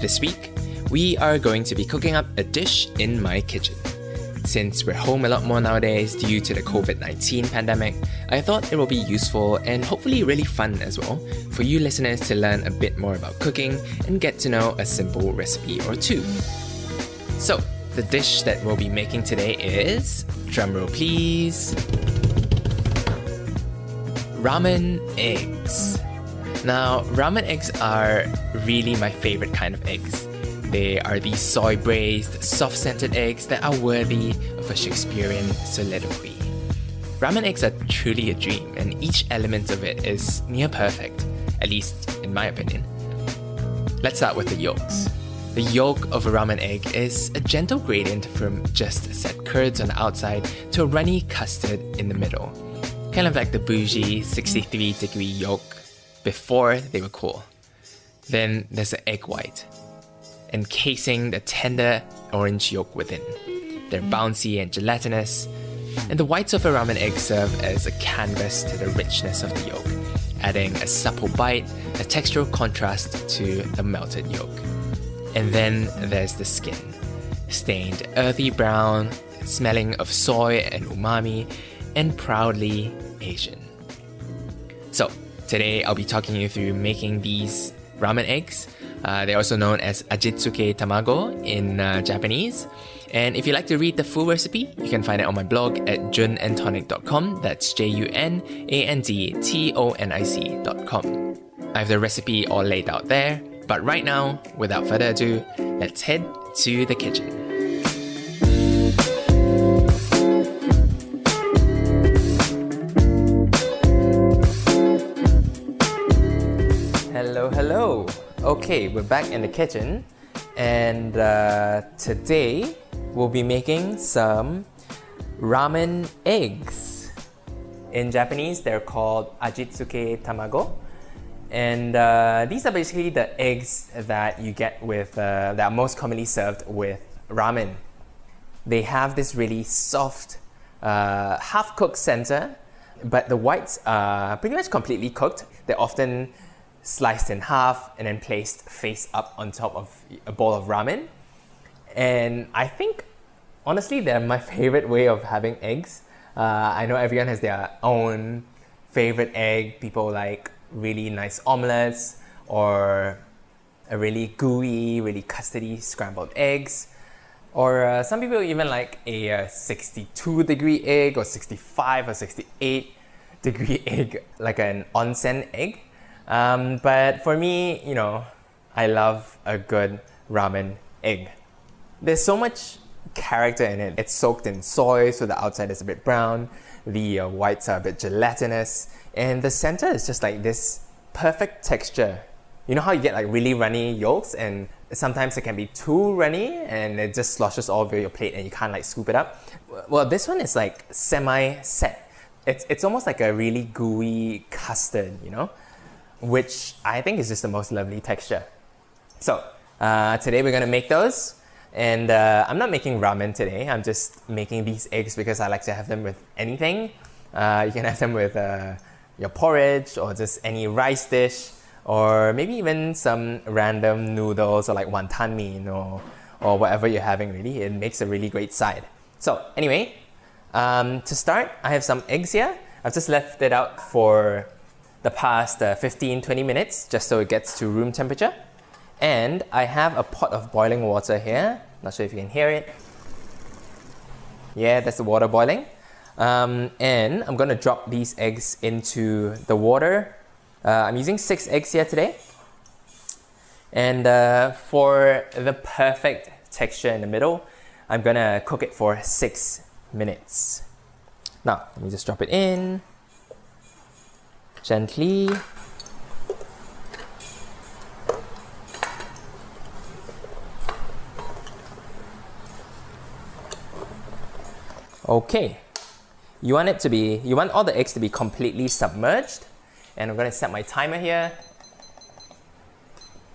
This week, we are going to be cooking up a dish in my kitchen. Since we're home a lot more nowadays due to the COVID 19 pandemic, I thought it will be useful and hopefully really fun as well for you listeners to learn a bit more about cooking and get to know a simple recipe or two. So, the dish that we'll be making today is, drumroll please, ramen eggs. Now, ramen eggs are really my favorite kind of eggs. They are these soy braised, soft scented eggs that are worthy of a Shakespearean soliloquy. Ramen eggs are truly a dream, and each element of it is near perfect, at least in my opinion. Let's start with the yolks. The yolk of a ramen egg is a gentle gradient from just set curds on the outside to a runny custard in the middle. Kind of like the bougie 63 degree yolk before they were cool. Then there's the egg white, encasing the tender orange yolk within. They're bouncy and gelatinous, and the whites of a ramen egg serve as a canvas to the richness of the yolk, adding a supple bite, a textural contrast to the melted yolk. And then there's the skin, stained earthy brown, smelling of soy and umami, and proudly Asian. Today I'll be talking you through making these ramen eggs. Uh, they're also known as ajitsuke tamago in uh, Japanese. And if you'd like to read the full recipe, you can find it on my blog at junandtonic.com. That's J U N A N D T O N I C.com. I have the recipe all laid out there. But right now, without further ado, let's head to the kitchen. Hello. Okay, we're back in the kitchen, and uh, today we'll be making some ramen eggs. In Japanese, they're called ajitsuke tamago, and uh, these are basically the eggs that you get with uh, that are most commonly served with ramen. They have this really soft, uh, half-cooked center, but the whites are pretty much completely cooked. They're often sliced in half and then placed face up on top of a bowl of ramen. And I think, honestly, they're my favorite way of having eggs. Uh, I know everyone has their own favorite egg. People like really nice omelets or a really gooey, really custardy scrambled eggs. Or uh, some people even like a uh, 62 degree egg or 65 or 68 degree egg, like an onsen egg. Um, but for me, you know, I love a good ramen egg. There's so much character in it. It's soaked in soy, so the outside is a bit brown, the uh, whites are a bit gelatinous, and the center is just like this perfect texture. You know how you get like really runny yolks, and sometimes it can be too runny and it just sloshes all over your plate and you can't like scoop it up? Well, this one is like semi set. It's, it's almost like a really gooey custard, you know? Which I think is just the most lovely texture. So uh, today we're gonna make those. And uh, I'm not making ramen today. I'm just making these eggs because I like to have them with anything. Uh, you can have them with uh, your porridge or just any rice dish, or maybe even some random noodles or like wonton mein or, or whatever you're having. Really, it makes a really great side. So anyway, um, to start, I have some eggs here. I've just left it out for the past uh, 15 20 minutes just so it gets to room temperature. And I have a pot of boiling water here. Not sure if you can hear it. Yeah, that's the water boiling. Um, and I'm to drop these eggs into the water. Uh, I'm using six eggs here today. And uh, for the perfect texture in the middle, I'm to cook it for six minutes. Now, let me just drop it in gently. Okay. You want it to be you want all the eggs to be completely submerged. And I'm gonna set my timer here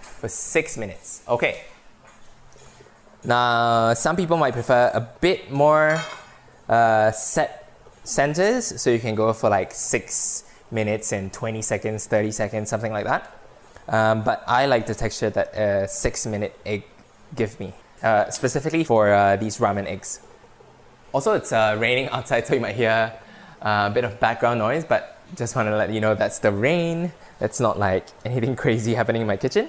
for six minutes. Okay. Now some people might prefer a bit more uh, set centers. So you can go for like six minutes and 20 seconds, 30 seconds, something like that. Um, but I like the texture that a six minute egg give me, uh, specifically for uh, these ramen eggs. Also, it's uh, raining outside, so you might hear uh, a bit of background noise, but just want to let you know that's the rain. That's not like anything crazy happening in my kitchen.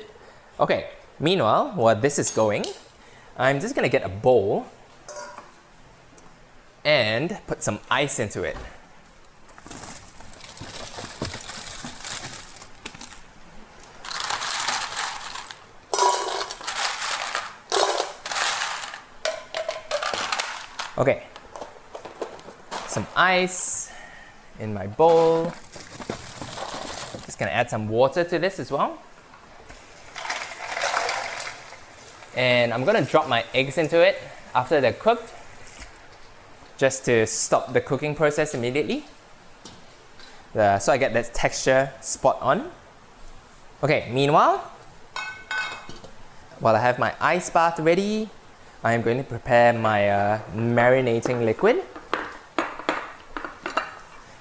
Okay, meanwhile, while this is going, I'm just gonna get a bowl and put some ice into it. Okay, some ice in my bowl. Just gonna add some water to this as well. And I'm gonna drop my eggs into it after they're cooked, just to stop the cooking process immediately. So I get that texture spot on. Okay, meanwhile, while I have my ice bath ready, I am going to prepare my uh, marinating liquid,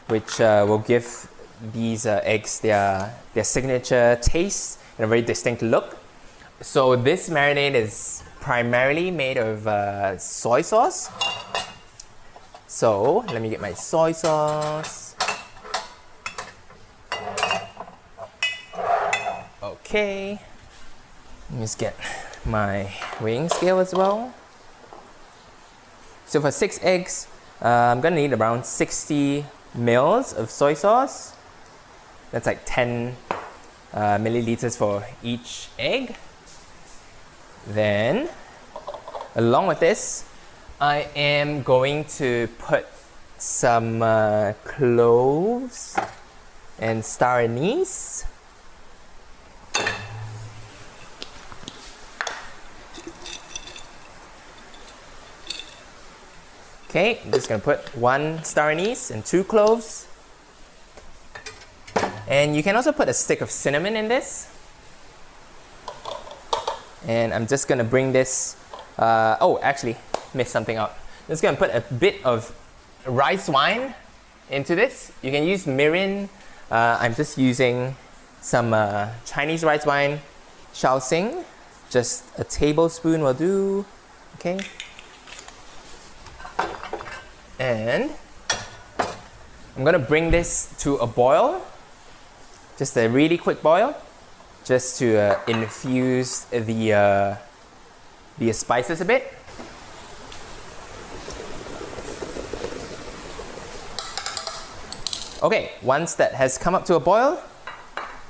which uh, will give these uh, eggs their, their signature taste and a very distinct look. So this marinade is primarily made of uh, soy sauce. So let me get my soy sauce. Okay. Let me just get my weighing scale as well. So for six eggs, uh, I'm gonna need around 60 mils of soy sauce. That's like 10 uh, milliliters for each egg. Then, along with this, I am going to put some uh, cloves and star anise. Okay, I'm just gonna put one star anise and two cloves. And you can also put a stick of cinnamon in this. And I'm just gonna bring this, uh, oh, actually, missed something out. I'm just gonna put a bit of rice wine into this. You can use mirin. Uh, I'm just using some uh, Chinese rice wine, Shaoxing. Just a tablespoon will do, okay? And I'm gonna bring this to a boil, just a really quick boil, just to uh, infuse the, uh, the spices a bit. Okay, once that has come up to a boil,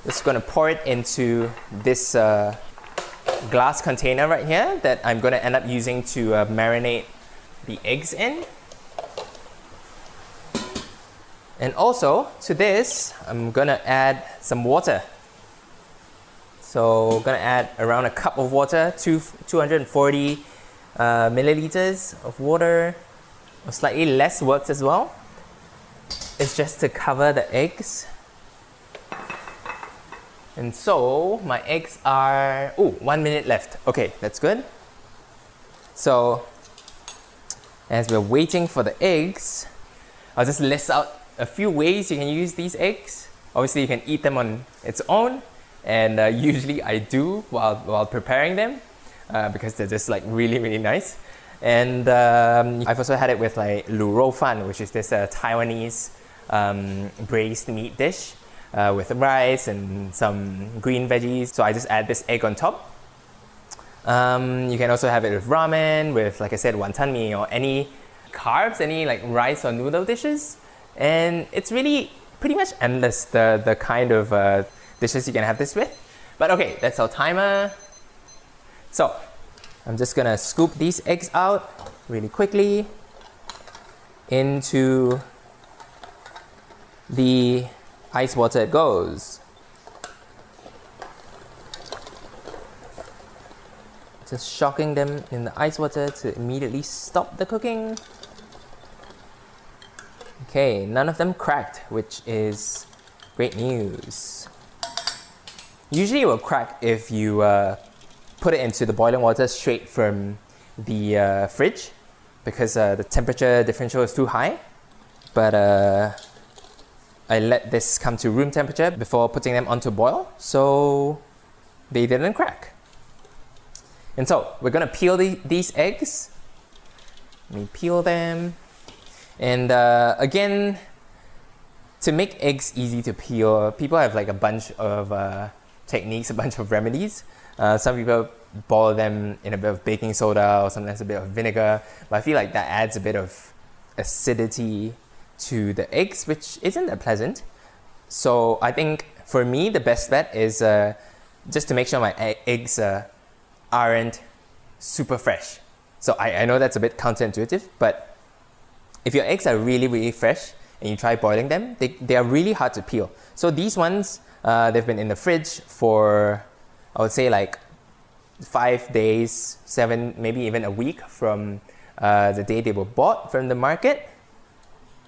just gonna pour it into this uh, glass container right here that I'm gonna end up using to uh, marinate the eggs in. And also to this, I'm gonna add some water. So I'm gonna add around a cup of water, two, 240 uh, milliliters of water, slightly less works as well. It's just to cover the eggs. And so my eggs are, oh, one minute left. Okay, that's good. So as we're waiting for the eggs, I'll just list out a few ways you can use these eggs. Obviously, you can eat them on its own, and uh, usually I do while, while preparing them uh, because they're just like really, really nice. And um, I've also had it with like lu rou fan, which is this uh, Taiwanese um, braised meat dish uh, with rice and some green veggies. So I just add this egg on top. Um, you can also have it with ramen, with like I said, wonton mee or any carbs, any like rice or noodle dishes and it's really pretty much endless the, the kind of uh, dishes you can have this with. But okay, that's our timer. So I'm just gonna scoop these eggs out really quickly into the ice water it goes. Just shocking them in the ice water to immediately stop the cooking. Okay, none of them cracked, which is great news. Usually it will crack if you uh, put it into the boiling water straight from the uh, fridge because uh, the temperature differential is too high. But uh, I let this come to room temperature before putting them onto boil, so they didn't crack. And so we're gonna peel the, these eggs. Let me peel them. And uh, again, to make eggs easy to peel, people have like a bunch of uh, techniques, a bunch of remedies. Uh, some people boil them in a bit of baking soda or sometimes a bit of vinegar, but I feel like that adds a bit of acidity to the eggs, which isn't that pleasant. So I think for me, the best bet is uh, just to make sure my eggs uh, aren't super fresh. So I, I know that's a bit counterintuitive, but if your eggs are really, really fresh and you try boiling them, they, they are really hard to peel. So these ones, uh, they've been in the fridge for, I would say, like five days, seven, maybe even a week from uh, the day they were bought from the market.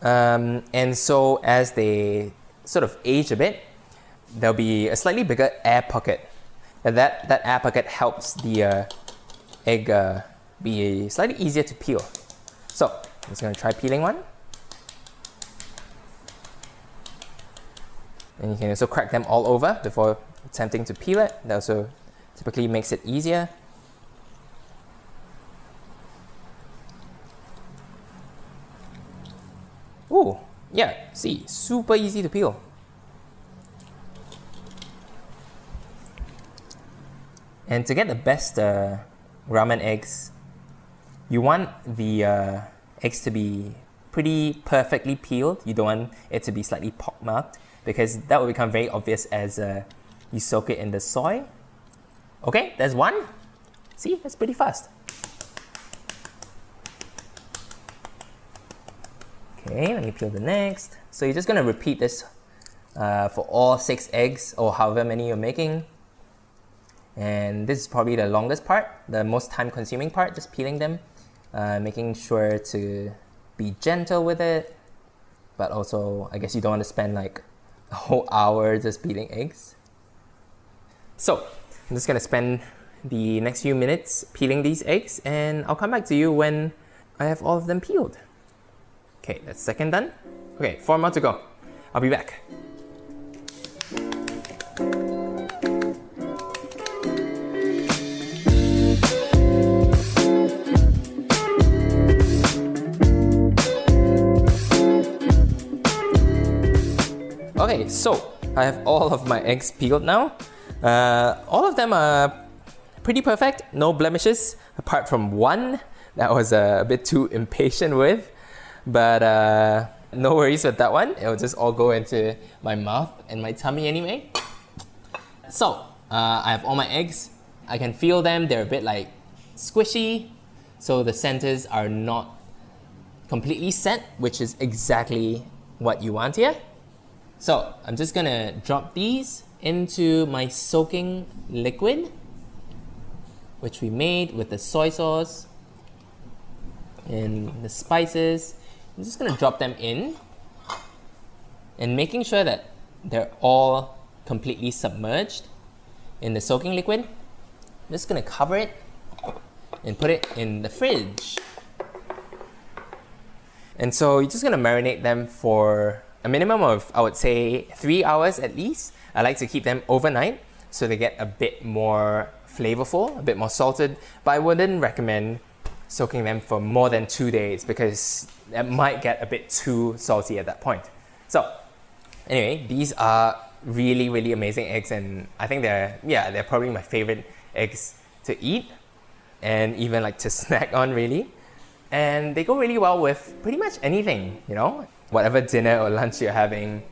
Um, and so as they sort of age a bit, there'll be a slightly bigger air pocket. And that, that air pocket helps the uh, egg uh, be slightly easier to peel. So I'm just to try peeling one. And you can also crack them all over before attempting to peel it. That also typically makes it easier. Ooh, yeah, see, super easy to peel. And to get the best uh, ramen eggs, you want the uh, eggs to be pretty perfectly peeled. You don't want it to be slightly pockmarked because that will become very obvious as uh, you soak it in the soy. Okay, there's one. See, that's pretty fast. Okay, let me peel the next. So you're just gonna repeat this uh, for all six eggs or however many you're making. And this is probably the longest part, the most time consuming part, just peeling them, uh, making sure to be gentle with it. But also, I guess you don't want to spend like a whole hour just peeling eggs. So, I'm just gonna spend the next few minutes peeling these eggs and I'll come back to you when I have all of them peeled. Okay, that's second done. Okay, four more to go. I'll be back. Okay, so I have all of my eggs peeled now. Uh, all of them are pretty perfect, no blemishes, apart from one that was uh, a bit too impatient with. But uh, no worries with that one. It'll just all go into my mouth and my tummy anyway. So, uh, I have all my eggs. I can feel them. They're a bit like squishy. So the centers are not completely set, which is exactly what you want here. So I'm just gonna drop these into my soaking liquid, which we made with the soy sauce and the spices. I'm just gonna drop them in and making sure that they're all completely submerged in the soaking liquid. I'm just gonna cover it and put it in the fridge. And so you're just gonna marinate them for a minimum of, I would say, three hours at least. I like to keep them overnight so they get a bit more flavorful, a bit more salted, but I wouldn't recommend soaking them for more than two days because it might get a bit too salty at that point. So, anyway, these are really, really amazing eggs, and I think they're, yeah, they're probably my favorite eggs to eat and even like to snack on, really. And they go really well with pretty much anything, you know? Whatever dinner or lunch you're having,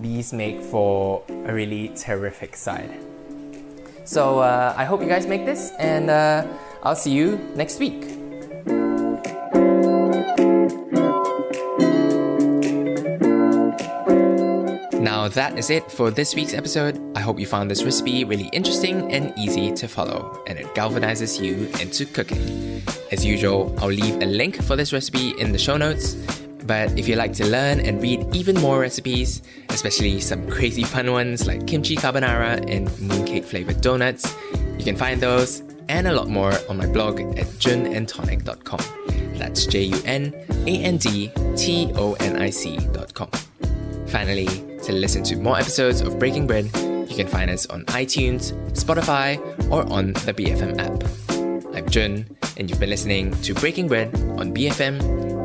these make for a really terrific side. So uh, I hope you guys make this, and uh, I'll see you next week. Now that is it for this week's episode. I hope you found this recipe really interesting and easy to follow, and it galvanizes you into cooking. As usual, I'll leave a link for this recipe in the show notes. But if you like to learn and read even more recipes, especially some crazy fun ones like kimchi carbonara and mooncake flavored donuts, you can find those and a lot more on my blog at junandtonic.com. That's J U N A N D T O N I C.com. Finally, to listen to more episodes of Breaking Bread, you can find us on iTunes, Spotify, or on the BFM app. I'm Jun, and you've been listening to Breaking Bread on BFM